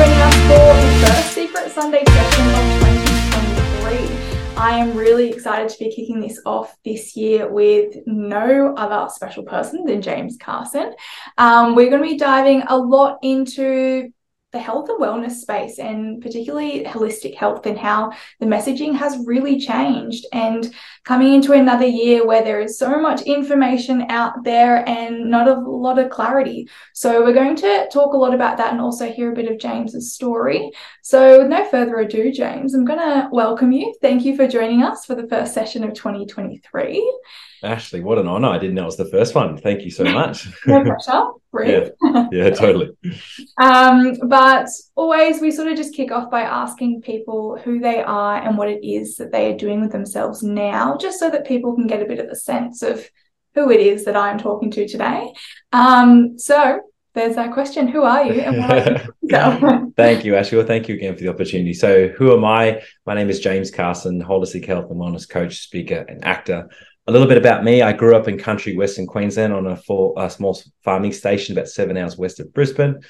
joining us for the first Secret Sunday session of 2023. I am really excited to be kicking this off this year with no other special person than James Carson. Um, we're going to be diving a lot into the health and wellness space and particularly holistic health and how the messaging has really changed and coming into another year where there is so much information out there and not a lot of clarity. So we're going to talk a lot about that and also hear a bit of james's story. So with no further ado james i'm going to welcome you. Thank you for joining us for the first session of 2023 Ashlee, what an honor. I didn't know it was the first one. Thank you so much. no pressure. yeah. yeah, totally. um, but always we sort of just kick off by asking people who they are and what it is that they are doing with themselves now, just so that people can get a bit of a sense of who it is that I'm talking to today. Um, so there's that question Who are you? And you thank you, Ashlee. Well, thank you again for the opportunity. So, who am I? My name is James Carson, holistic health and wellness coach, speaker, and actor a little bit about me. I grew up in country Western Queensland on a, full, a small farming station about seven hours west of Brisbane,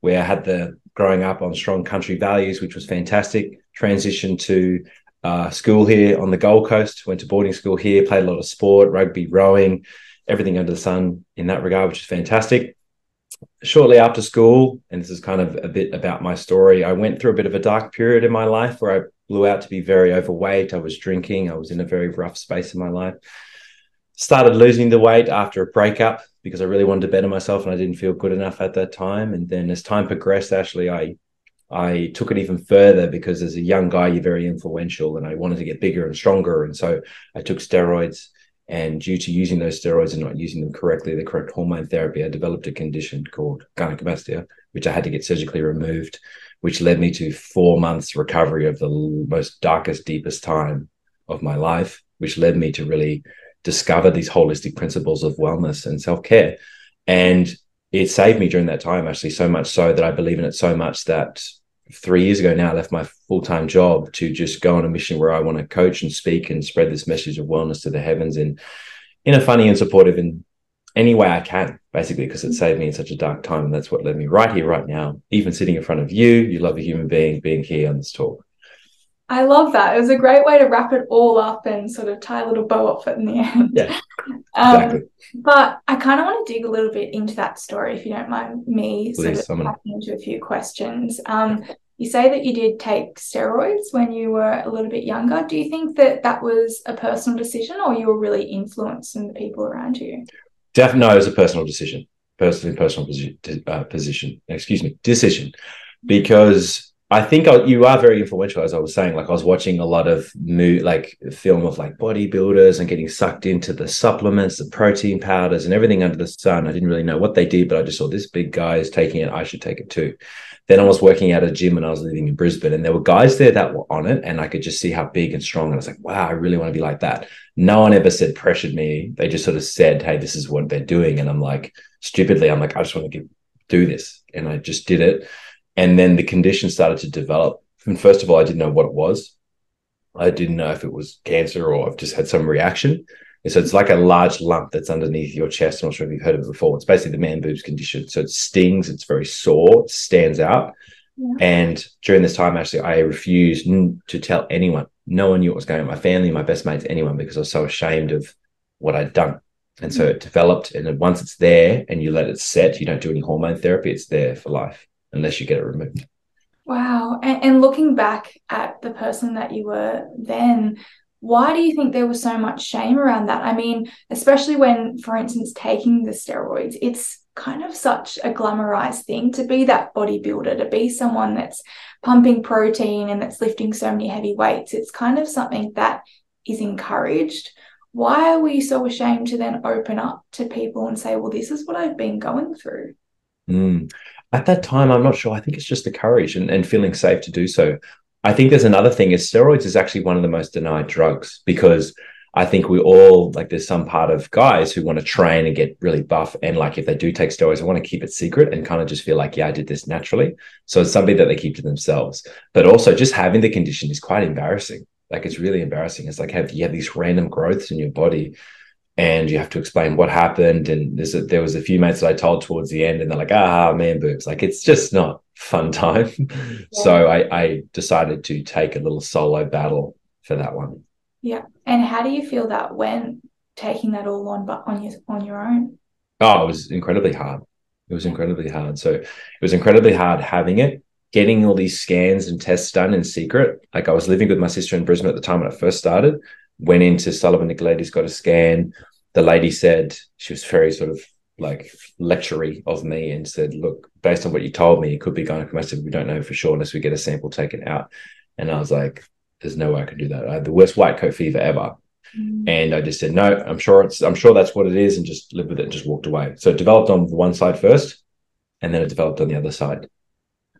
where I had the growing up on strong country values, which was fantastic. Transitioned to uh, school here on the Gold Coast, went to boarding school here, played a lot of sport, rugby, rowing, everything under the sun in that regard, which is fantastic. Shortly after school, and this is kind of a bit about my story, I went through a bit of a dark period in my life where I blew out to be very overweight. I was drinking. I was in a very rough space in my life started losing the weight after a breakup because I really wanted to better myself and I didn't feel good enough at that time. And then as time progressed, actually, I I took it even further because as a young guy, you're very influential, and I wanted to get bigger and stronger. And so I took steroids. And due to using those steroids and not using them correctly, the correct hormone therapy, I developed a condition called gynecomastia, which I had to get surgically removed, which led me to four months recovery of the most darkest, deepest time of my life, which led me to really discover these holistic principles of wellness and self care. And it saved me during that time, actually, so much so that I believe in it so much that three years ago now, I left my full time job to just go on a mission where I want to coach and speak and spread this message of wellness to the heavens in, in a funny and supportive in any way I can, basically, because it mm-hmm. saved me in such a dark time. And that's what led me right here, right now, even sitting in front of you. You love a human being being here on this talk. I love that. It was a great way to wrap it all up and sort of tie a little bow up in the end. Yeah. Um, exactly. But I kind of want to dig a little bit into that story, if you don't mind me Please, sort of into a few questions. Um, you say that you did take steroids when you were a little bit younger. Do you think that that was a personal decision or you were really influenced in the people around you? Definitely, no, it was a personal decision, personally personal position, uh, position, excuse me, decision, because I think I, you are very influential, as I was saying. Like I was watching a lot of mo- like film of like bodybuilders and getting sucked into the supplements, the protein powders, and everything under the sun. I didn't really know what they did, but I just saw this big guy is taking it. I should take it too. Then I was working at a gym and I was living in Brisbane, and there were guys there that were on it, and I could just see how big and strong. And I was like, wow, I really want to be like that. No one ever said pressured me. They just sort of said, hey, this is what they're doing, and I'm like, stupidly, I'm like, I just want to do this, and I just did it and then the condition started to develop. And first of all, I didn't know what it was. I didn't know if it was cancer or I've just had some reaction. And so it's like a large lump that's underneath your chest. I'm not sure if you've heard of it before. It's basically the man boobs condition. So it stings, it's very sore, it stands out. Yeah. And during this time, actually, I refused to tell anyone. No one knew what was going on. My family, my best mates, anyone, because I was so ashamed of what I'd done. And so mm. it developed. And then once it's there and you let it set, you don't do any hormone therapy, it's there for life unless you get it removed. Wow. And, and looking back at the person that you were then, why do you think there was so much shame around that? I mean, especially when, for instance, taking the steroids, it's kind of such a glamorized thing to be that bodybuilder, to be someone that's pumping protein and that's lifting so many heavy weights. It's kind of something that is encouraged. Why are we so ashamed to then open up to people and say, well, this is what I've been going through? Mm at that time, I'm not sure. I think it's just the courage and, and feeling safe to do so. I think there's another thing is steroids is actually one of the most denied drugs because I think we all like there's some part of guys who want to train and get really buff and like if they do take steroids, I want to keep it secret and kind of just feel like yeah, I did this naturally. So it's something that they keep to themselves. But also just having the condition is quite embarrassing. Like it's really embarrassing. It's like have you have these random growths in your body and you have to explain what happened. And a, there was a few mates that I told towards the end, and they're like, "Ah, man boobs." Like it's just not fun time. Yeah. So I, I decided to take a little solo battle for that one. Yeah. And how do you feel that when taking that all on but on your on your own? Oh, it was incredibly hard. It was incredibly hard. So it was incredibly hard having it, getting all these scans and tests done in secret. Like I was living with my sister in Brisbane at the time when I first started, went into Sullivan Nicolaides, got a scan. The lady said she was very sort of like lectury of me and said, look, based on what you told me, it could be gynecomastia. We don't know for sure unless we get a sample taken out. And I was like, there's no way I can do that. I had the worst white coat fever ever. Mm. And I just said, no, I'm sure it's, I'm sure that's what it is, and just lived with it and just walked away. So it developed on the one side first, and then it developed on the other side.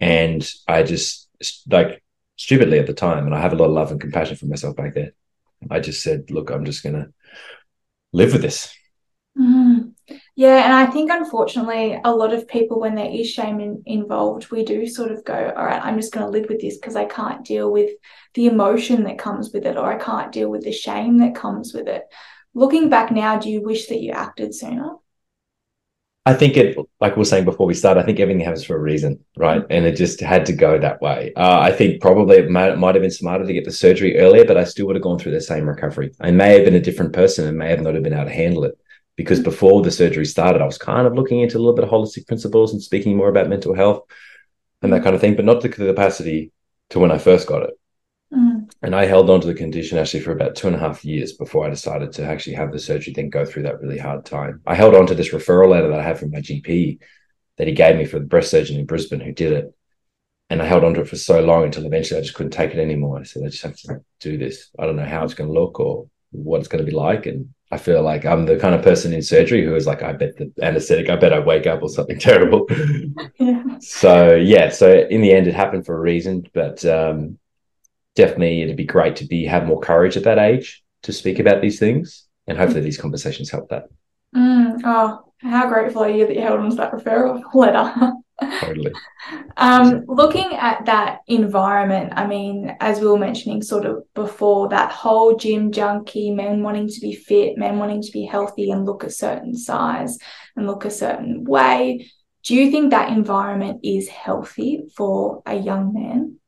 And I just like stupidly at the time, and I have a lot of love and compassion for myself back there. I just said, look, I'm just gonna live with this. Mm. Yeah, and I think unfortunately, a lot of people, when there is shame in, involved, we do sort of go, all right, I'm just going to live with this because I can't deal with the emotion that comes with it, or I can't deal with the shame that comes with it. Looking back now, do you wish that you acted sooner? I think it, like we were saying before we started, I think everything happens for a reason, right? And it just had to go that way. Uh, I think probably it might, might, have been smarter to get the surgery earlier, but I still would have gone through the same recovery. I may have been a different person and may have not have been able to handle it because mm. before the surgery started, I was kind of looking into a little bit of holistic principles and speaking more about mental health and that mm. kind of thing, but not to the capacity to when I first got it. Mm. And I held on to the condition actually for about two and a half years before I decided to actually have the surgery, then go through that really hard time. I held on to this referral letter that I had from my GP that he gave me for the breast surgeon in Brisbane who did it. And I held on to it for so long until eventually I just couldn't take it anymore. I said, I just have to do this. I don't know how it's going to look or what it's going to be like. And I feel like I'm the kind of person in surgery who is like, I bet the anesthetic, I bet I wake up or something terrible. yeah. So yeah, so in the end, it happened for a reason, but um, definitely it'd be great to be have more courage at that age to speak about these things, and hopefully these conversations help that. Mm, oh, how grateful are you that you held on to that referral letter? totally. Um, looking at that environment, I mean, as we were mentioning sort of before, that whole gym junkie, men wanting to be fit, men wanting to be healthy and look a certain size and look a certain way. Do you think that environment is healthy for a young man?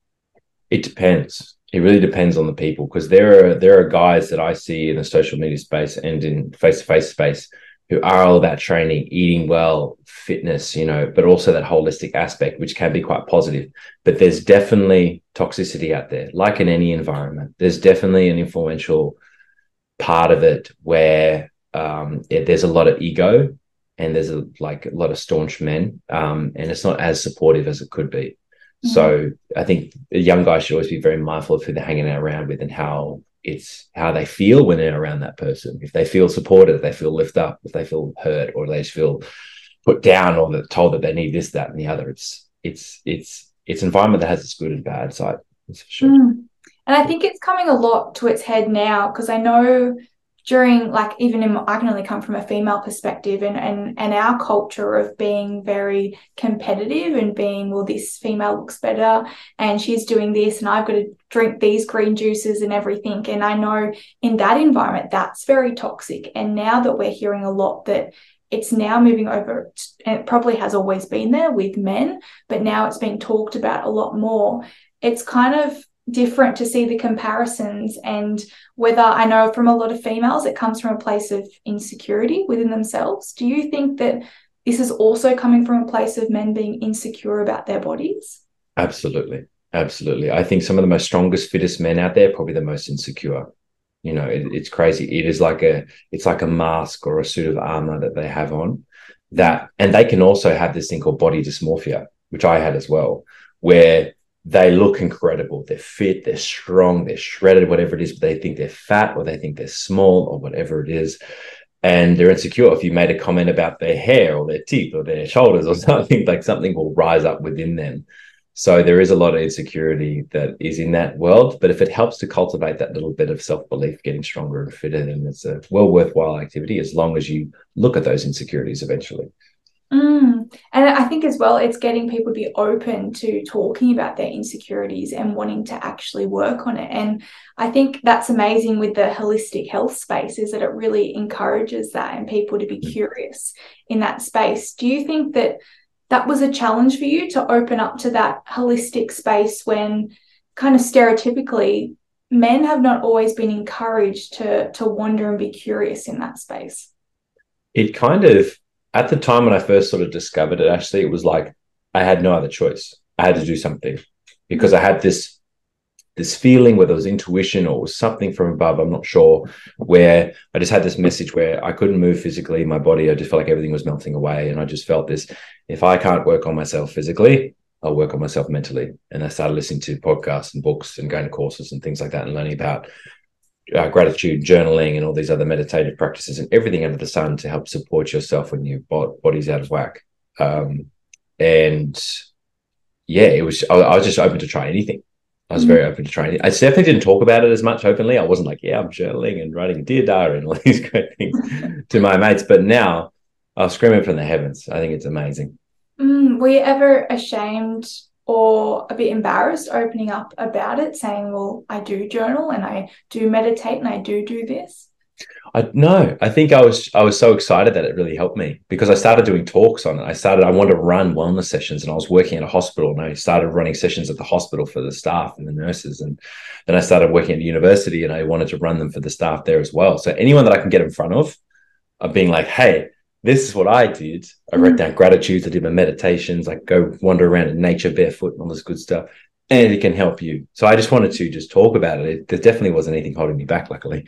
It depends. It really depends on the people because there are there are guys that I see in the social media space and in face to face space who are all about training, eating well, fitness, you know, but also that holistic aspect, which can be quite positive. But there's definitely toxicity out there, like in any environment. There's definitely an influential part of it where um, it, there's a lot of ego and there's a, like a lot of staunch men, um, and it's not as supportive as it could be. Mm-hmm. So I think a young guy should always be very mindful of who they're hanging around with and how it's how they feel when they're around that person. If they feel supported, if they feel lifted up, if they feel hurt, or they just feel put down, or they're told that they need this, that, and the other. It's it's it's it's environment that has its good and bad side. That's for sure. Mm. And I think it's coming a lot to its head now because I know during like even in I can only come from a female perspective and and and our culture of being very competitive and being well this female looks better and she's doing this and I've got to drink these green juices and everything. And I know in that environment that's very toxic. And now that we're hearing a lot that it's now moving over and it probably has always been there with men but now it's being talked about a lot more. It's kind of different to see the comparisons and whether I know from a lot of females it comes from a place of insecurity within themselves. Do you think that this is also coming from a place of men being insecure about their bodies? Absolutely. Absolutely. I think some of the most strongest, fittest men out there probably the most insecure. You know, it, it's crazy. It is like a it's like a mask or a suit of armor that they have on. That and they can also have this thing called body dysmorphia, which I had as well, where they look incredible. They're fit, they're strong, they're shredded, whatever it is, but they think they're fat or they think they're small or whatever it is. And they're insecure. If you made a comment about their hair or their teeth or their shoulders or something, like something will rise up within them. So there is a lot of insecurity that is in that world. But if it helps to cultivate that little bit of self belief, getting stronger and fitter, then it's a well worthwhile activity as long as you look at those insecurities eventually. Mm. And I think as well, it's getting people to be open to talking about their insecurities and wanting to actually work on it. And I think that's amazing with the holistic health space is that it really encourages that and people to be mm. curious in that space. Do you think that that was a challenge for you to open up to that holistic space when kind of stereotypically men have not always been encouraged to to wander and be curious in that space it kind of at the time when i first sort of discovered it actually it was like i had no other choice. I had to do something because i had this this feeling whether it was intuition or was something from above i'm not sure where i just had this message where i couldn't move physically. My body i just felt like everything was melting away. And i just felt this if i can't work on myself physically I'll work on myself mentally. And I started listening to podcasts and books and going to courses and things like that and learning about uh, gratitude, journaling, and all these other meditative practices and everything under the sun to help support yourself when your body's out of whack. Um, and yeah, it was, I, I, was just open to try anything. I was mm-hmm. very open to trying. I definitely didn't talk about it as much openly. I wasn't like, yeah, I'm journaling and writing a dear diary and all these great things to my mates. But now I'll scream it from the heavens. I think it's amazing. Mm, were you ever ashamed or a bit embarrassed opening up about it, saying, "Well, I do journal and I do meditate and I do do this"? I no, I think I was I was so excited that it really helped me because I started doing talks on it. I started I wanted to run wellness sessions and I was working at a hospital and I started running sessions at the hospital for the staff and the nurses and then I started working at university and I wanted to run them for the staff there as well. So anyone that I can get in front of, of being like, hey, this is what I did. I wrote mm. down gratitudes. I did my meditations. I go wander around in nature barefoot and all this good stuff. And it can help you. So I just wanted to just talk about it. it there definitely wasn't anything holding me back, luckily.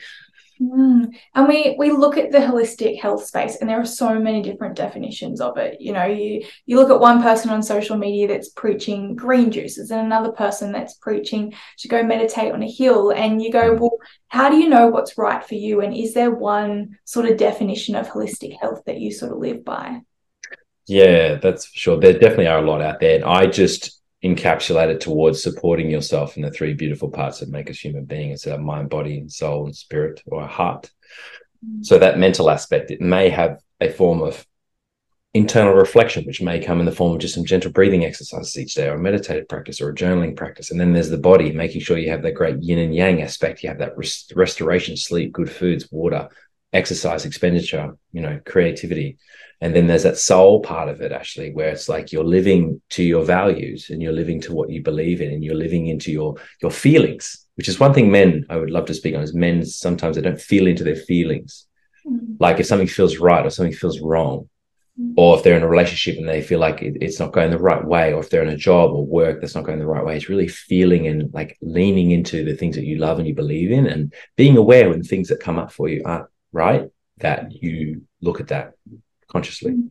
Mm. And we we look at the holistic health space, and there are so many different definitions of it. You know, you you look at one person on social media that's preaching green juices, and another person that's preaching to go meditate on a hill, and you go, mm. well, how do you know what's right for you? And is there one sort of definition of holistic health that you sort of live by? Yeah, that's for sure. There definitely are a lot out there, and I just encapsulate it towards supporting yourself in the three beautiful parts that make us human beings. Our mind body and soul and spirit or our heart. Mm. so that mental aspect it may have a form of internal reflection which may come in the form of just some gentle breathing exercises each day or a meditative practice or a journaling practice. And then there's the body making sure you have that great yin and yang aspect. You have that rest- restoration sleep good foods water exercise expenditure you know creativity and then there's that soul part of it actually where it's like you're living to your values and you're living to what you believe in and you're living into your your feelings which is one thing men i would love to speak on is men sometimes they don't feel into their feelings mm-hmm. like if something feels right or something feels wrong mm-hmm. or if they're in a relationship and they feel like it, it's not going the right way or if they're in a job or work that's not going the right way it's really feeling and like leaning into the things that you love and you believe in and being aware when things that come up for you aren't right? That you look at that consciously. Mm-hmm.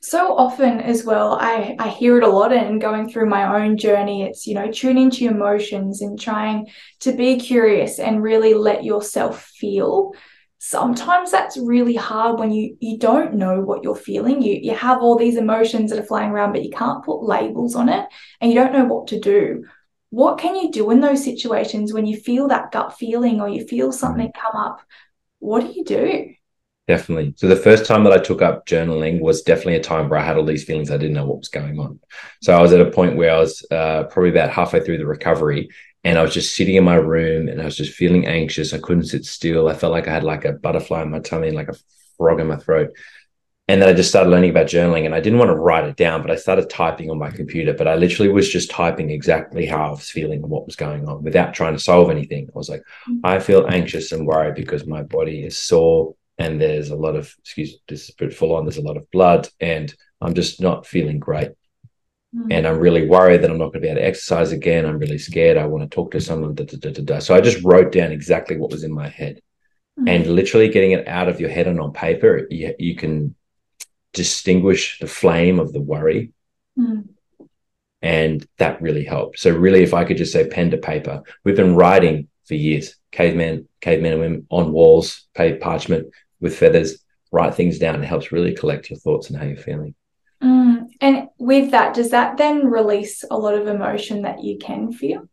So often as well i i hear it a lot and going through my own journey. It's you know tune into your emotions and trying to be curious and really let yourself feel. Sometimes that's really hard when you you don't know what you're feeling. You you have all these emotions that are flying around but you can't put labels on it and you don't know what to do. What can you do in those situations when you feel that gut feeling or you feel something mm-hmm. come up what do you do Definitely. So the first time that I took up journaling was definitely a time where I had all these feelings. I didn't know what was going on. So I was at a point where I was uh, probably about halfway through the recovery and I was just sitting in my room and I was just feeling anxious. I couldn't sit still. I felt like I had like a butterfly in my tummy and like a frog in my throat. And then I just started learning about journaling and I didn't want to write it down, but I started typing on my computer. But I literally was just typing exactly how I was feeling and what was going on without trying to solve anything. I was like, mm. I feel anxious and worried because my body is sore and there's a lot of excuse this is pretty full on there's a lot of blood and i'm just not feeling great mm. and i'm really worried that i'm not going to be able to exercise again i'm really scared i want to talk to someone da, da, da, so i just wrote down exactly what was in my head mm. and literally getting it out of your head and on paper you, you can distinguish the flame of the worry mm. and that really helped so really if i could just say pen to paper we've been writing for years cavemen cavemen and women on walls paid parchment with feathers, write things down. It helps really collect your thoughts and how you're feeling. Mm. And with that, does that then release a lot of emotion that you can feel?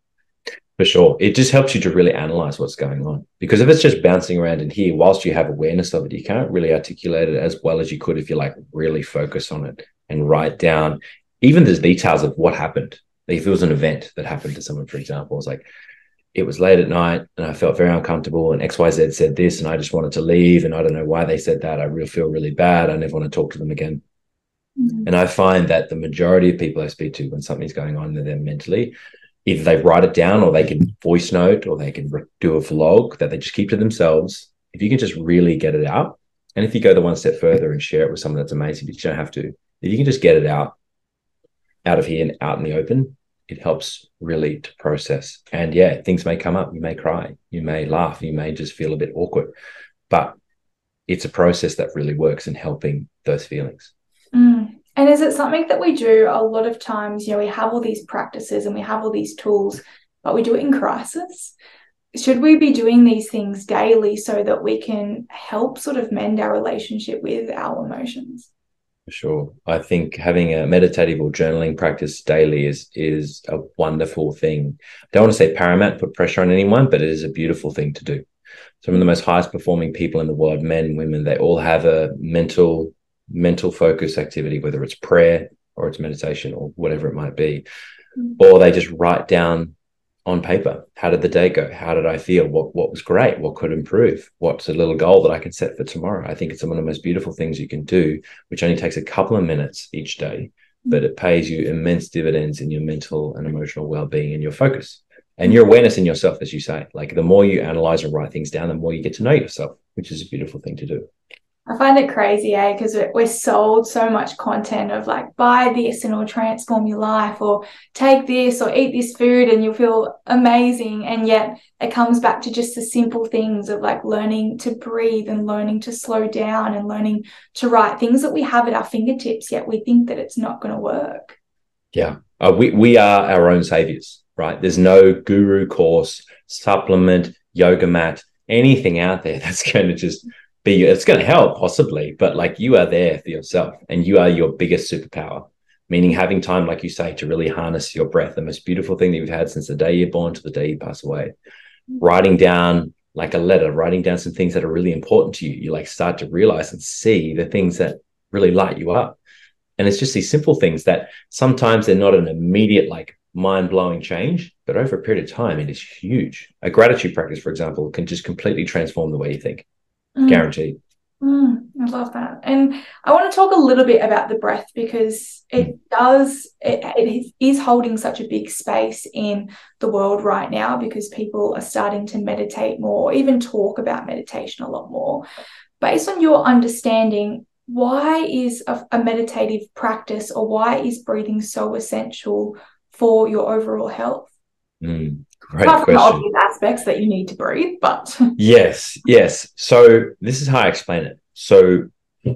For sure. It just helps you to really analyze what's going on. Because if it's just bouncing around in here, whilst you have awareness of it, you can't really articulate it as well as you could if you like really focus on it and write down even the details of what happened. If it was an event that happened to someone, for example, it's like, it was late at night and I felt very uncomfortable. And XYZ said this, and I just wanted to leave. And I don't know why they said that. I really feel really bad. I never want to talk to them again. Mm-hmm. And I find that the majority of people I speak to when something's going on in them mentally, either they write it down or they can voice note or they can do a vlog that they just keep to themselves. If you can just really get it out, and if you go the one step further and share it with someone that's amazing, but you don't have to, if you can just get it out, out of here and out in the open, it helps really to process. And yeah, things may come up. You may cry, you may laugh, you may just feel a bit awkward, but it's a process that really works in helping those feelings. Mm. And is it something that we do a lot of times? You know, we have all these practices and we have all these tools, but we do it in crisis. Should we be doing these things daily so that we can help sort of mend our relationship with our emotions? Sure. I think having a meditative or journaling practice daily is is a wonderful thing. I don't want to say paramount, put pressure on anyone, but it is a beautiful thing to do. Some of the most highest performing people in the world, men, women, they all have a mental mental focus activity, whether it's prayer or it's meditation or whatever it might be, mm-hmm. or they just write down on paper. How did the day go? How did I feel? What what was great? What could improve? What's a little goal that I can set for tomorrow? I think it's one of the most beautiful things you can do, which only takes a couple of minutes each day, but it pays you immense dividends in your mental and emotional well-being and your focus and your awareness in yourself, as you say. Like the more you analyze and write things down, the more you get to know yourself, which is a beautiful thing to do. I find it crazy, eh? Because we're sold so much content of like, buy this and it'll transform your life, or take this or eat this food and you'll feel amazing. And yet it comes back to just the simple things of like learning to breathe and learning to slow down and learning to write things that we have at our fingertips, yet we think that it's not going to work. Yeah. Uh, we, we are our own saviors, right? There's no guru course, supplement, yoga mat, anything out there that's going to just be it's going to help possibly but like you are there for yourself and you are your biggest superpower meaning having time like you say to really harness your breath the most beautiful thing that you've had since the day you're born to the day you pass away. Mm-hmm. Writing down like a letter writing down some things that are really important to you you like start to realize and see the things that really light you up. And it's just these simple things that sometimes they're not an immediate like mind-blowing change but over a period of time it is huge. A gratitude practice for example can just completely transform the way you think mm. guaranteed. Mm, I love that. And I want to talk a little bit about the breath because it mm. does, it, it is holding such a big space in the world right now because people are starting to meditate more, even talk about meditation a lot more. Based on your understanding, why is a, a meditative practice or why is breathing so essential for your overall health? Mm. Great Apart question. obvious aspects that you need to breathe, but yes, yes. So this is how I explain it. So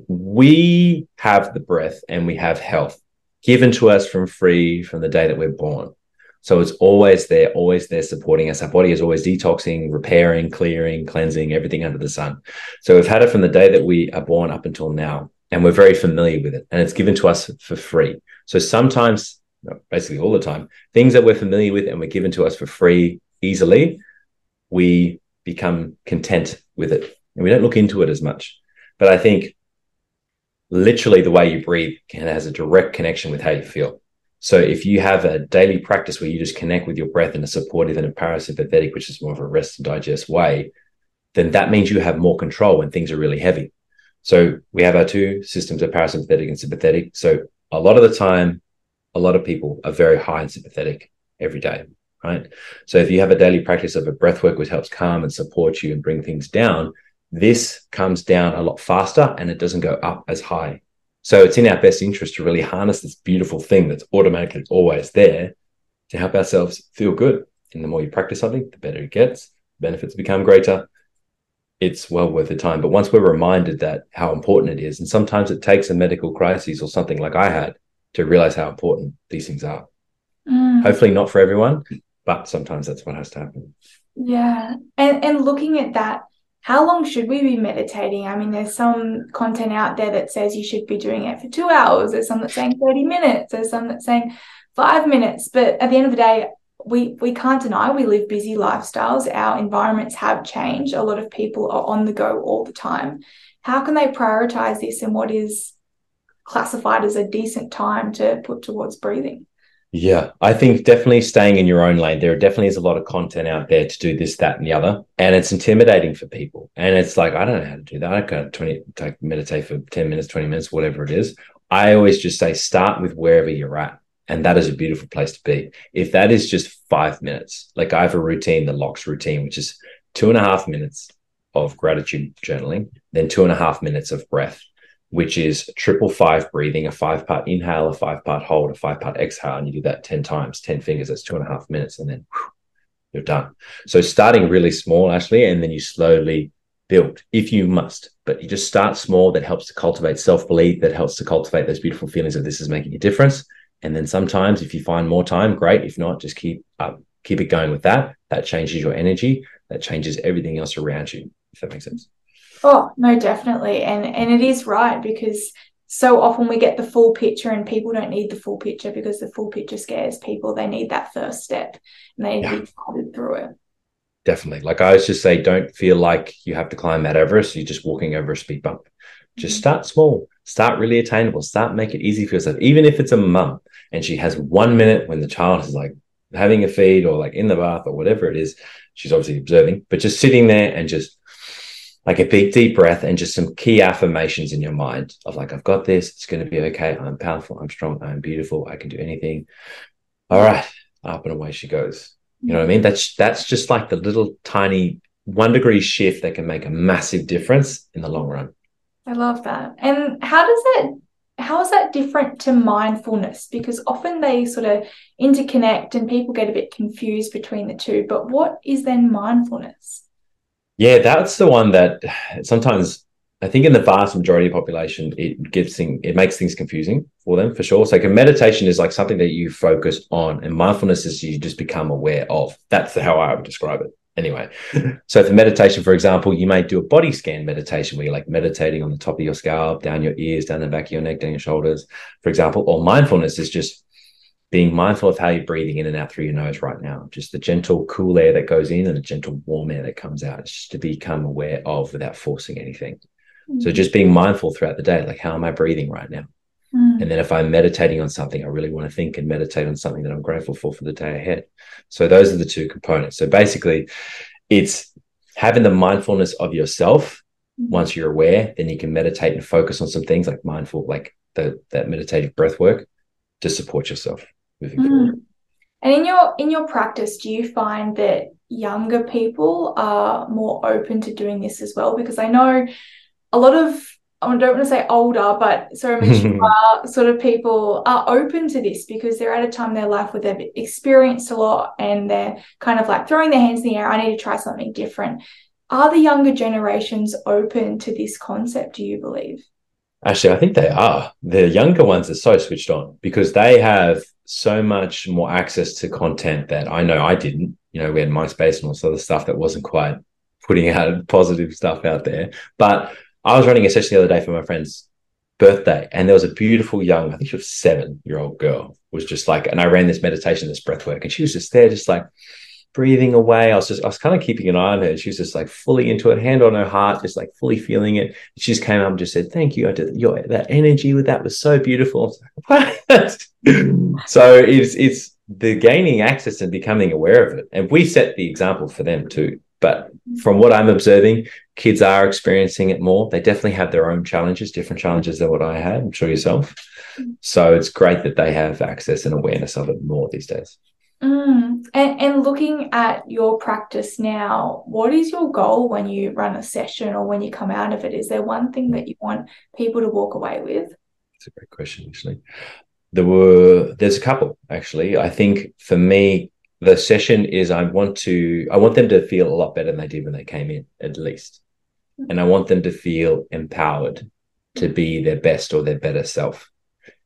we have the breath and we have health given to us from free from the day that we're born. So it's always there, always there supporting us. Our body is always detoxing, repairing, clearing, cleansing, everything under the sun. So we've had it from the day that we are born up until now, and we're very familiar with it. And it's given to us for free. So sometimes basically all the time, things that we're familiar with and were given to us for free easily, we become content with it and we don't look into it as much. But I think literally the way you breathe can, has a direct connection with how you feel. So if you have a daily practice where you just connect with your breath in a supportive and a parasympathetic, which is more of a rest and digest way, then that means you have more control when things are really heavy. So we have our two systems of parasympathetic and sympathetic. So a lot of the time, a lot of people are very high and sympathetic every day, right? So if you have a daily practice of a breath work which helps calm and support you and bring things down, this comes down a lot faster and it doesn't go up as high. So it's in our best interest to really harness this beautiful thing that's automatically always there to help ourselves feel good. And the more you practice something, the better it gets, benefits become greater. It's well worth the time. But once we're reminded that how important it is, and sometimes it takes a medical crisis or something like I had to realize how important these things are. Mm. Hopefully, not for everyone, but sometimes that's what has to happen. Yeah, and and looking at that, how long should we be meditating? I mean, there's some content out there that says you should be doing it for two hours. There's some that's saying thirty minutes. There's some that's saying five minutes. But at the end of the day, we we can't deny we live busy lifestyles. Our environments have changed. A lot of people are on the go all the time. How can they prioritize this, and what is classified as a decent time to put towards breathing. Yeah, I think definitely staying in your own lane. There definitely is a lot of content out there to do this, that, and the other, and it's intimidating for people. And it's like I don't know how to do that. I can't twenty take meditate for ten minutes, twenty minutes, whatever it is. I always just say start with wherever you're at. And that is a beautiful place to be. If that is just five minutes, like I have a routine, the LOCKS routine, which is two and a half minutes of gratitude journaling, then two and a half minutes of breath, which is triple five breathing, a five part inhale, a five part hold, a five part exhale. And you do that 10 times, 10 fingers, that's two and a half minutes. And then whew, you're done. So starting really small, Ashlee, and then you slowly build if you must. But you just start small. That helps to cultivate self belief, that helps to cultivate those beautiful feelings of this is making a difference. And then sometimes if you find more time, great. If not, just keep up, keep it going with that. That changes your energy. That changes everything else around you, if that makes sense. Oh, no, definitely. And and it is right because so often we get the full picture and people don't need the full picture because the full picture scares people. They need that first step and they need yeah. to be guided through it. Definitely. Like I always just say, don't feel like you have to climb Mount Everest. You're just walking over a speed bump. Just mm-hmm. start small, start really attainable, start make it easy for yourself. Even if it's a mum and she has one minute when the child is like having a feed or like in the bath or whatever it is, she's obviously observing, but just sitting there and just like a big deep breath and just some key affirmations in your mind of like, I've got this, it's going to be okay. I'm powerful, I'm strong, I'm beautiful, I can do anything. All right, up and away she goes. You know what I mean? That's that's just like the little tiny one degree shift that can make a massive difference in the long run. I love that. And how does that how is that different to mindfulness? Because often they sort of interconnect and people get a bit confused between the two. But what is then mindfulness? Yeah, that's the one that sometimes I think in the vast majority of population, it gives thing it makes things confusing for them for sure. So like meditation is like something that you focus on, and mindfulness is you just become aware of. That's how I would describe it. Anyway, so for meditation, for example, you may do a body scan meditation where you're like meditating on the top of your scalp, down your ears, down the back of your neck, down your shoulders, for example. Or mindfulness is just being mindful of how you're breathing in and out through your nose right now. Just the gentle, cool air that goes in and the gentle, warm air that comes out. Just to become aware of without forcing anything. So just being mindful throughout the day, like how am I breathing right now? Mm. And then if I'm meditating on something, I really want to think and meditate on something that I'm grateful for for the day ahead. So those are the two components. So basically, it's having the mindfulness of yourself. Mm. Once you're aware, then you can meditate and focus on some things like mindful, like the that meditative breath work to support yourself moving mm. forward. And in your in your practice, do you find that younger people are more open to doing this as well? Because I know a lot of I don't want to say older, but so mature sort of people are open to this because they're at a time in their life where they've experienced a lot and they're kind of like throwing their hands in the air. I need to try something different. Are the younger generations open to this concept, do you believe? Actually, I think they are. The younger ones are so switched on because they have so much more access to content that I know I didn't. You know, we had MySpace and all this other stuff that wasn't quite putting out positive stuff out there. But I was running a session the other day for my friend's birthday, and there was a beautiful young, I think she was seven year old girl, was just like, and I ran this meditation, this breath work, and she was just there, just like breathing away. I was just, I was kind of keeping an eye on her. She was just like fully into it, hand on her heart, just like fully feeling it. She just came up and just said, "Thank you. I did your that energy with that was so beautiful." Like, so it's it's the gaining access and becoming aware of it, and we set the example for them too. But from what I'm observing, kids are experiencing it more. They definitely have their own challenges, different challenges than what I had. I'm sure yourself. So it's great that they have access and awareness of it more these days. Mm. And, and looking at your practice now, what is your goal when you run a session or when you come out of it? Is there one thing that you want people to walk away with? It's a great question, actually. There were there's a couple actually. I think for me, the session is I want to I want them to feel a lot better than they did when they came in, at least. And I want them to feel empowered to be their best or their better self.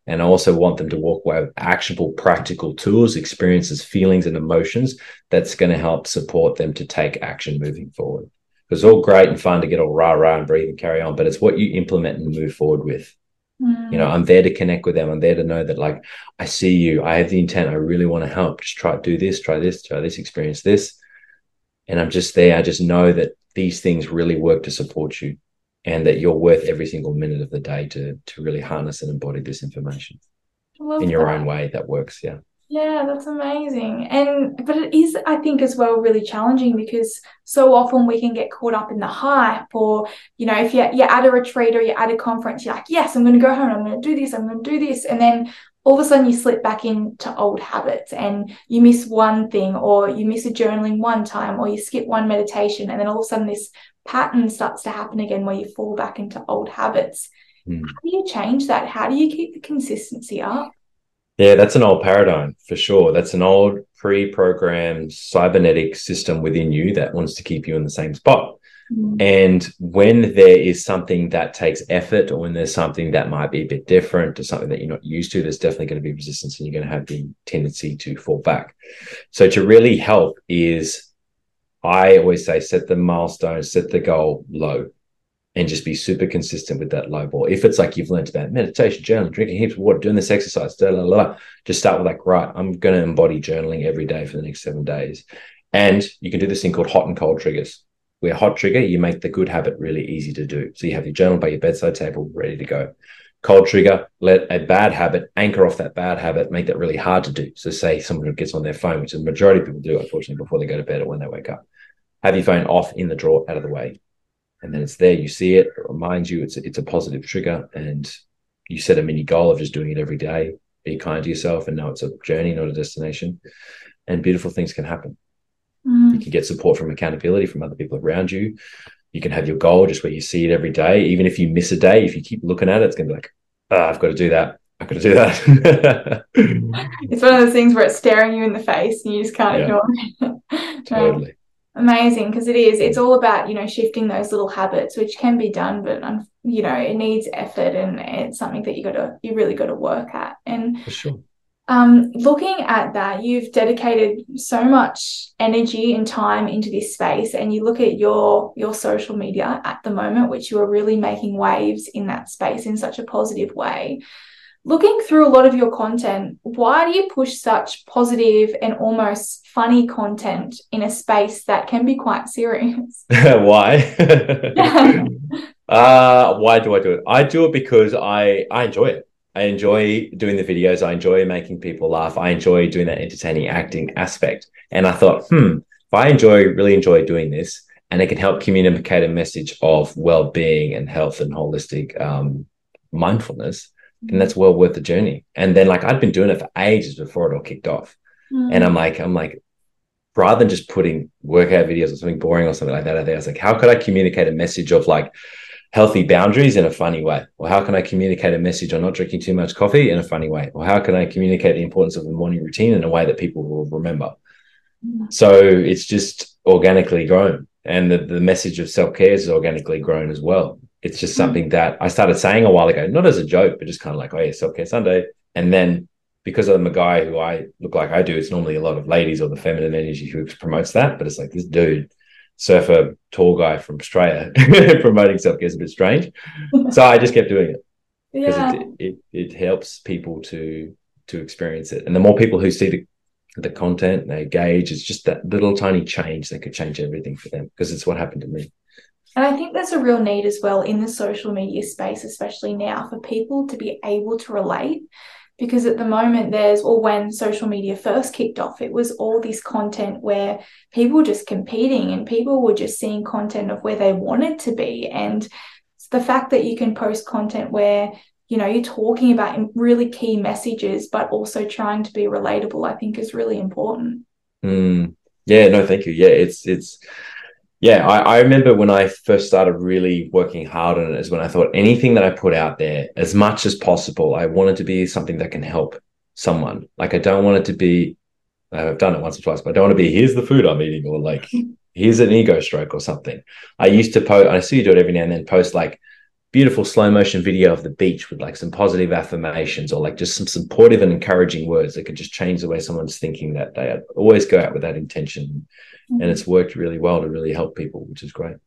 And I also want them to walk away with actionable, practical tools, experiences, feelings, and emotions that's going to help support them to take action moving forward. It's all great and fun to get all rah rah and breathe and carry on, but it's what you implement and move forward with. Mm. You know, I'm there to connect with them. I'm there to know that, like, I see you. I have the intent. I really want to help. Just try do this, try this, try this, experience this. And I'm just there. I just know that these things really work to support you and that you're worth every single minute of the day to to really harness and embody this information in your that. own way that works. Yeah. Yeah, that's amazing. And but it is, I think, as well, really challenging because so often we can get caught up in the hype, or you know, if you're, you're at a retreat or you're at a conference, you're like, yes, I'm going to go home, I'm going to do this, I'm going to do this, and then all of a sudden you slip back into old habits and you miss one thing, or you miss a journaling one time, or you skip one meditation, and then all of a sudden this pattern starts to happen again where you fall back into old habits. Mm. How do you change that? How do you keep the consistency up? Yeah, that's an old paradigm for sure. That's an old pre-programmed cybernetic system within you that wants to keep you in the same spot. Mm. And when there is something that takes effort, or when there's something that might be a bit different, or something that you're not used to, there's definitely going to be resistance, and you're going to have the tendency to fall back. So to really help is, I always say, set the milestone, set the goal low and just be super consistent with that low ball. If it's like you've learned about meditation, journaling, drinking heaps of water, doing this exercise, blah, blah, blah, just start with like, right, I'm going to embody journaling every day for the next seven days. And you can do this thing called hot and cold triggers, where hot trigger, you make the good habit really easy to do. So you have your journal by your bedside table ready to go. Cold trigger, let a bad habit anchor off that bad habit, make that really hard to do. So say someone who gets on their phone, which the majority of people do, unfortunately, before they go to bed or when they wake up. Have your phone off in the drawer, out of the way and then it's there. You see it, it reminds you it's a, it's a positive trigger, and you set a mini goal of just doing it every day. Be kind to yourself, and know it's a journey, not a destination. And beautiful things can happen. Mm. You can get support from accountability from other people around you. You can have your goal just where you see it every day. Even if you miss a day, if you keep looking at it, it's going to be like, oh, I've got to do that. I've got to do that. it's one of those things where it's staring you in the face and you just can't yeah. ignore it. totally. Amazing, because it is. It's all about you know shifting those little habits, which can be done, but um, you know it needs effort, and it's something that you got to you really got to work at. And for sure. Um, looking at that, you've dedicated so much energy and time into this space, and you look at your your social media at the moment, which you are really making waves in that space in such a positive way looking through a lot of your content, why do you push such positive and almost funny content in a space that can be quite serious? why? uh, why do I do it? I do it because I I enjoy it. I enjoy doing the videos. I enjoy making people laugh. I enjoy doing that entertaining acting aspect. And I thought, hmm, if I enjoy, really enjoy doing this, and it can help communicate a message of well-being and health and holistic um, mindfulness, and that's well worth the journey. And then like I'd been doing it for ages before it all kicked off. Mm. And I'm like, I'm like, rather than just putting workout videos or something boring or something like that, out there, I was like, how could I communicate a message of like healthy boundaries in a funny way? Or how can I communicate a message on not drinking too much coffee in a funny way? Or how can I communicate the importance of a morning routine in a way that people will remember? Mm. So it's just organically grown. And the, the message of self care is organically grown as well. It's just hmm. something that I started saying a while ago, not as a joke, but just kind of like, oh yeah, self care Sunday. And then because I'm a guy who I look like I do, it's normally a lot of ladies or the feminine energy who promotes that. But it's like this dude, surfer, tall guy from Australia, promoting self care is a bit strange. so I just kept doing it because yeah. it, it it helps people to to experience it, and the more people who see the the content they engage, it's just that little tiny change that could change everything for them because it's what happened to me. And I think there's a real need as well in the social media space, especially now, for people to be able to relate. Because at the moment, there's, or when social media first kicked off, it was all this content where people were just competing and people were just seeing content of where they wanted to be. And the fact that you can post content where you know you're talking about really key messages but also trying to be relatable i think is really important mm, yeah no thank you yeah it's it's yeah, I, I, remember when I first started really working hard on it is when I thought anything that I put out there, as much as possible, I wanted to be something that can help someone. Like I don't want it to be, uh, I've done it once or twice, but I don't want to be, here's the food I'm eating or like, here's an ego stroke or something. I used to post, I see you do it every now and then, post like beautiful slow motion video of the beach with like some positive affirmations or like just some supportive and encouraging words that could just change the way someone's thinking that day. I'd always go out with that intention mm. and it's worked really well to really help people, which is great.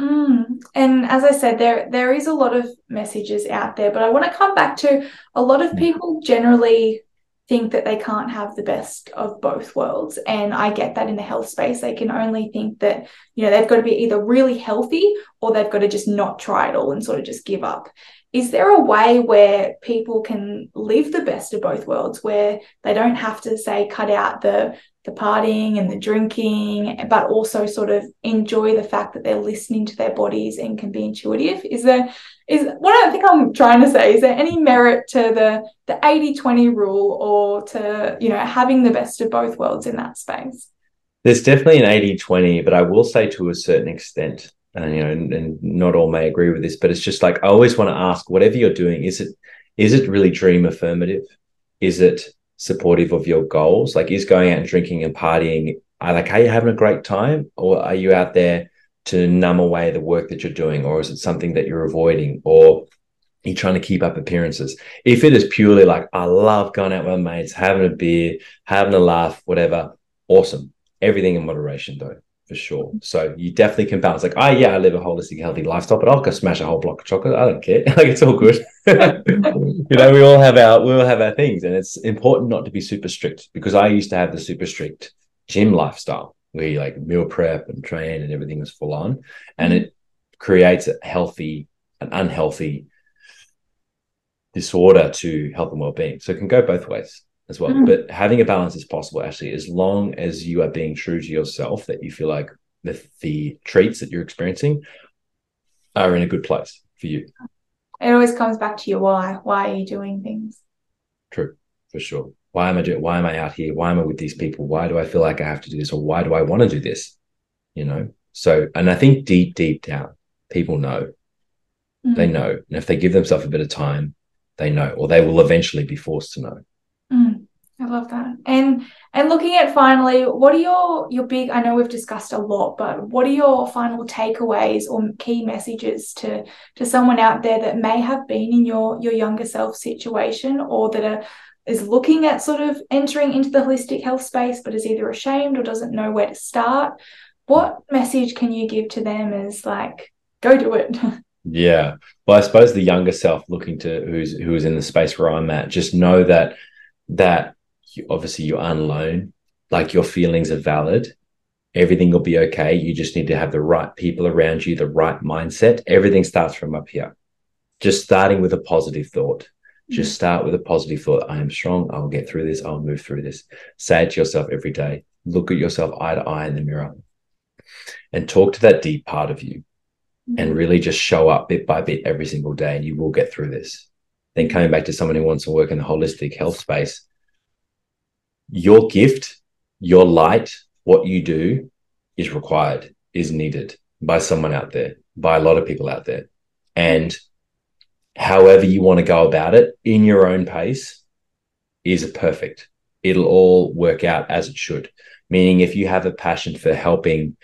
Mm. And as I said, there there is a lot of messages out there, but I want to come back to a lot of mm. people generally think that they can't have the best of both worlds. And I get that in the health space. They can only think that, you know, they've got to be either really healthy or they've got to just not try it all and sort of just give up. Is there a way where people can live the best of both worlds where they don't have to say cut out the the partying and the drinking, but also sort of enjoy the fact that they're listening to their bodies and can be intuitive? Is there is what I think I'm trying to say, is there any merit to the the 80-20 rule or to, you know, having the best of both worlds in that space? There's definitely an 80-20, but I will say to a certain extent, and you know, and, and not all may agree with this, but it's just like I always want to ask, whatever you're doing, is it is it really dream affirmative? Is it supportive of your goals? Like, is going out and drinking and partying, are like, are you having a great time? Or are you out there to numb away the work that you're doing? Or is it something that you're avoiding? Or you're trying to keep up appearances? If it is purely like, I love going out with my mates, having a beer, having a laugh, whatever, awesome. Everything in moderation, though for sure. So you definitely can balance like, oh yeah, I live a holistic, healthy lifestyle, but I'll go smash a whole block of chocolate. I don't care. like it's all good. you know, we all have our we all have our things. And it's important not to be super strict because I used to have the super strict gym lifestyle where you like meal prep and train and everything is full on. And mm-hmm. it creates a healthy, an unhealthy disorder to health and well-being. So it can go both ways as well. Mm. But having a balance is possible, actually, as long as you are being true to yourself, that you feel like the, the treats that you're experiencing are in a good place for you. It always comes back to your why. Why are you doing things? True, for sure. Why am I doing? Why am I out here? Why am I with these people? Why do I feel like I have to do this, or why do I want to do this? You know. So, and I think deep, deep down, people know. Mm-hmm. They know, and if they give themselves a bit of time, they know, or they will eventually be forced to know. Mm, I love that. And and looking at finally, what are your your big? I know we've discussed a lot, but what are your final takeaways or key messages to to someone out there that may have been in your your younger self situation or that are is looking at sort of entering into the holistic health space but is either ashamed or doesn't know where to start what message can you give to them as like go do it yeah well i suppose the younger self looking to who's who's in the space where i'm at just know that that you, obviously you're alone, like your feelings are valid. Everything will be okay. You just need to have the right people around you, the right mindset. Everything starts from up here. Just starting with a positive thought. Just start with a positive thought. I am strong. I'll get through this. I'll move through this. Say it to yourself every day. Look at yourself eye to eye in the mirror and talk to that deep part of you and mm-hmm. really just show up bit by bit every single day and you will get through this then coming back to someone who wants to work in the holistic health space, your gift, your light, what you do is required, is needed by someone out there, by a lot of people out there. And however you want to go about it in your own pace is perfect. It'll all work out as it should. Meaning, if you have a passion for helping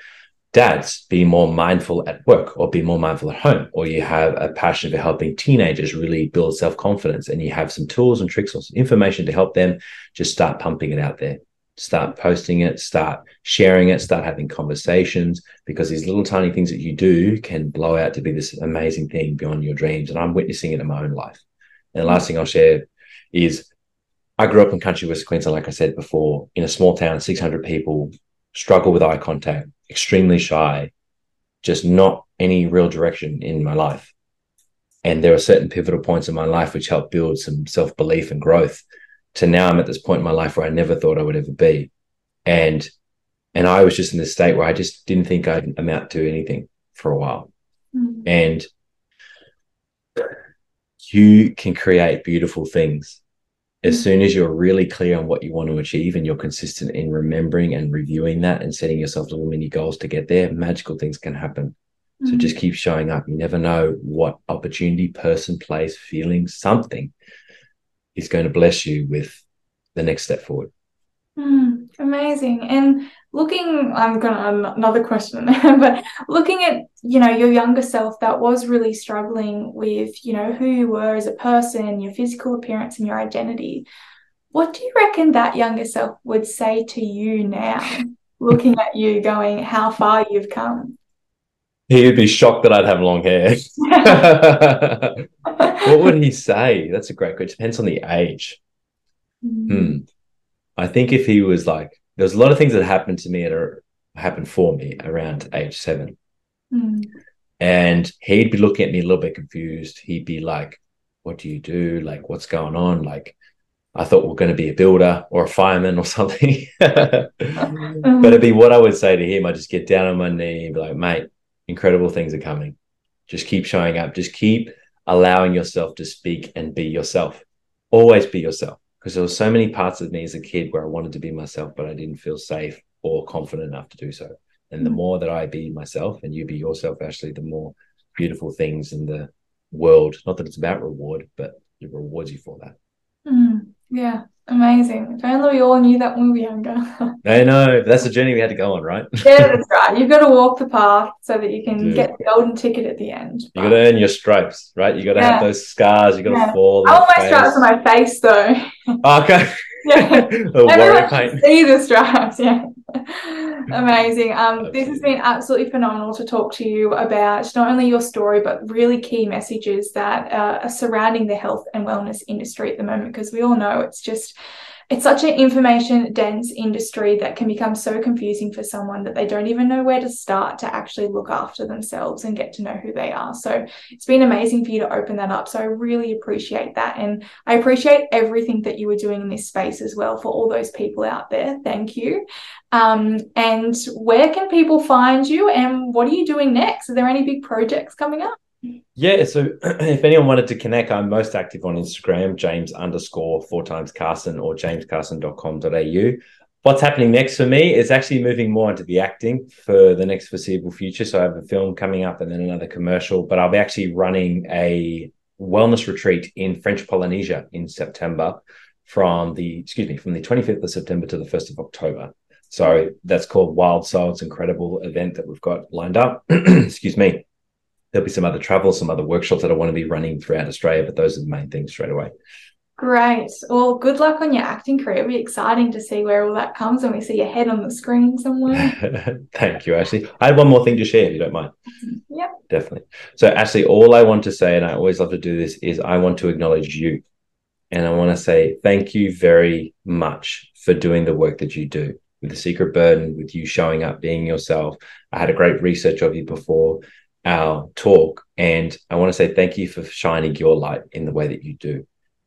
dads be more mindful at work or be more mindful at home, or you have a passion for helping teenagers really build self confidence and you have some tools and tricks or some information to help them, just start pumping it out there. Start posting it, start sharing it, start having conversations because these little tiny things that you do can blow out to be this amazing thing beyond your dreams. And I'm witnessing it in my own life. And the last thing I'll share is I grew up in country West Queensland, like I said before, in a small town, 600 people, struggle with eye contact, extremely shy, just not any real direction in my life. And there are certain pivotal points in my life which helped build some self belief and growth. To now, I'm at this point in my life where I never thought I would ever be, and and I was just in this state where I just didn't think I'd amount to anything for a while. Mm. And you can create beautiful things as mm. soon as you're really clear on what you want to achieve and you're consistent in remembering and reviewing that and setting yourself little mini goals to get there, magical things can happen. Mm-hmm. So just keep showing up. You never know what opportunity, person, place, feeling, something is going to bless you with the next step forward. Mm, amazing. And looking i'm gonna another question but looking at you know your younger self that was really struggling with you know who you were as a person your physical appearance and your identity what do you reckon that younger self would say to you now looking at you going how far you've come he would be shocked that i'd have long hair what would he say that's a great question depends on the age Hmm. I think if he was like, there's a lot of things that happened to me at a, happened for me around age seven. Mm. And he'd be looking at me a little bit confused. He'd be like, What do you do? Like, what's going on? Like, I thought we are going to be a builder or a fireman or something. but it'd be what I would say to him. I just get down on my knee and be like, mate, incredible things are coming. Just keep showing up. Just keep allowing yourself to speak and be yourself. Always be yourself. Because there were so many parts of me as a kid where I wanted to be myself, but I didn't feel safe or confident enough to do so. And the mm. more that I be myself and you be yourself, Ashlee, the more beautiful things in the world, not that it's about reward, but it rewards you for that. Mm. Yeah, amazing. Only we all knew that when we were younger. I know. but That's the journey we had to go on, right? yeah, that's right. You've got to walk the path so that you can get the golden ticket at the end. You got to earn your stripes, right? You got to yeah. have those scars. You got to fall. I want my stripes on my face, though. Oh, okay. yeah. Everyone can see the stripes. Yeah. Amazing. Um, this has been absolutely phenomenal to talk to you about not only your story, but really key messages that uh, are surrounding the health and wellness industry at the moment, because we all know it's just it's such an information dense industry that can become so confusing for someone that they don't even know where to start to actually look after themselves and get to know who they are. So it's been amazing for you to open that up. So I really appreciate that. And I appreciate everything that you were doing in this space as well for all those people out there. Thank you. Um, and where can people find you and what are you doing next? Are there any big projects coming up? Yeah, so if anyone wanted to connect, I'm most active on Instagram, James underscore four times Carson or jamescarson.com.au. What's happening next for me is actually moving more into the acting for the next foreseeable future. So I have a film coming up and then another commercial, but I'll be actually running a wellness retreat in French Polynesia in September from the, excuse me, from the 25th of September to the 1st of October. So that's called Wild Soul. It's an incredible event that we've got lined up. excuse me there'll be some other travel, some other workshops that I want to be running throughout Australia, but those are the main things straight away. Great. Well, good luck on your acting career. It'll be exciting to see where all that comes and we see your head on the screen somewhere. Thank you, Ashlee. I had one more thing to share, if you don't mind. Yeah. Definitely. So, Ashlee, all I want to say, and I always love to do this, is I want to acknowledge you. And I want to say thank you very much for doing the work that you do with the secret burden, with you showing up, being yourself. I had a great research of you before our talk. And I want to say thank you for shining your light in the way that you do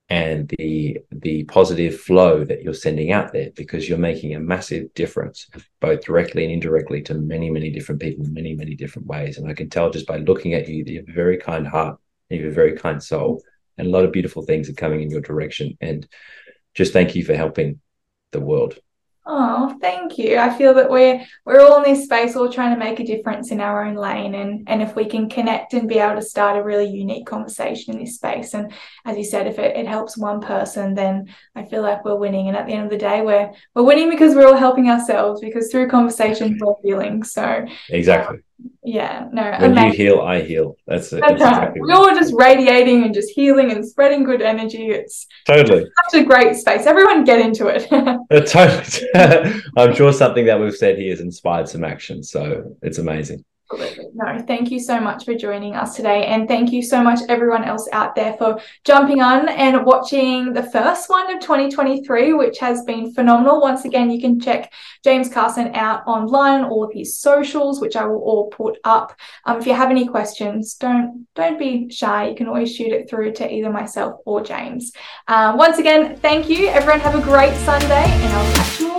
and the the positive flow that you're sending out there because you're making a massive difference both directly and indirectly to many many different people in many many different ways and i can tell just by looking at you that you have a very kind heart and you have a very kind soul and a lot of beautiful things are coming in your direction and just thank you for helping the world Oh, thank you. I feel that we're we're all in this space, all trying to make a difference in our own lane, and and if we can connect and be able to start a really unique conversation in this space, and as you said, if it, it helps one person, then I feel like we're winning. And at the end of the day, we're we're winning because we're all helping ourselves. Because through conversations we're healing. So exactly. Yeah, no. When amazing. you heal, I heal. That's it. That's. Exactly We're all just radiating and just healing and spreading good energy. It's totally such a great space. Everyone get into it. Uh, totally. I'm sure something that we've said here has inspired some action. So it's amazing. No, thank you so much for joining us today. And thank you so much, everyone else out there, for jumping on and watching the first one of 2023, which has been phenomenal. Once again, you can check James Carson out online, all of his socials, which I will all put up. Um, if you have any questions, don't don't be shy. You can always shoot it through to either myself or James. Um, once again, thank you. Everyone have a great Sunday, and I'll catch you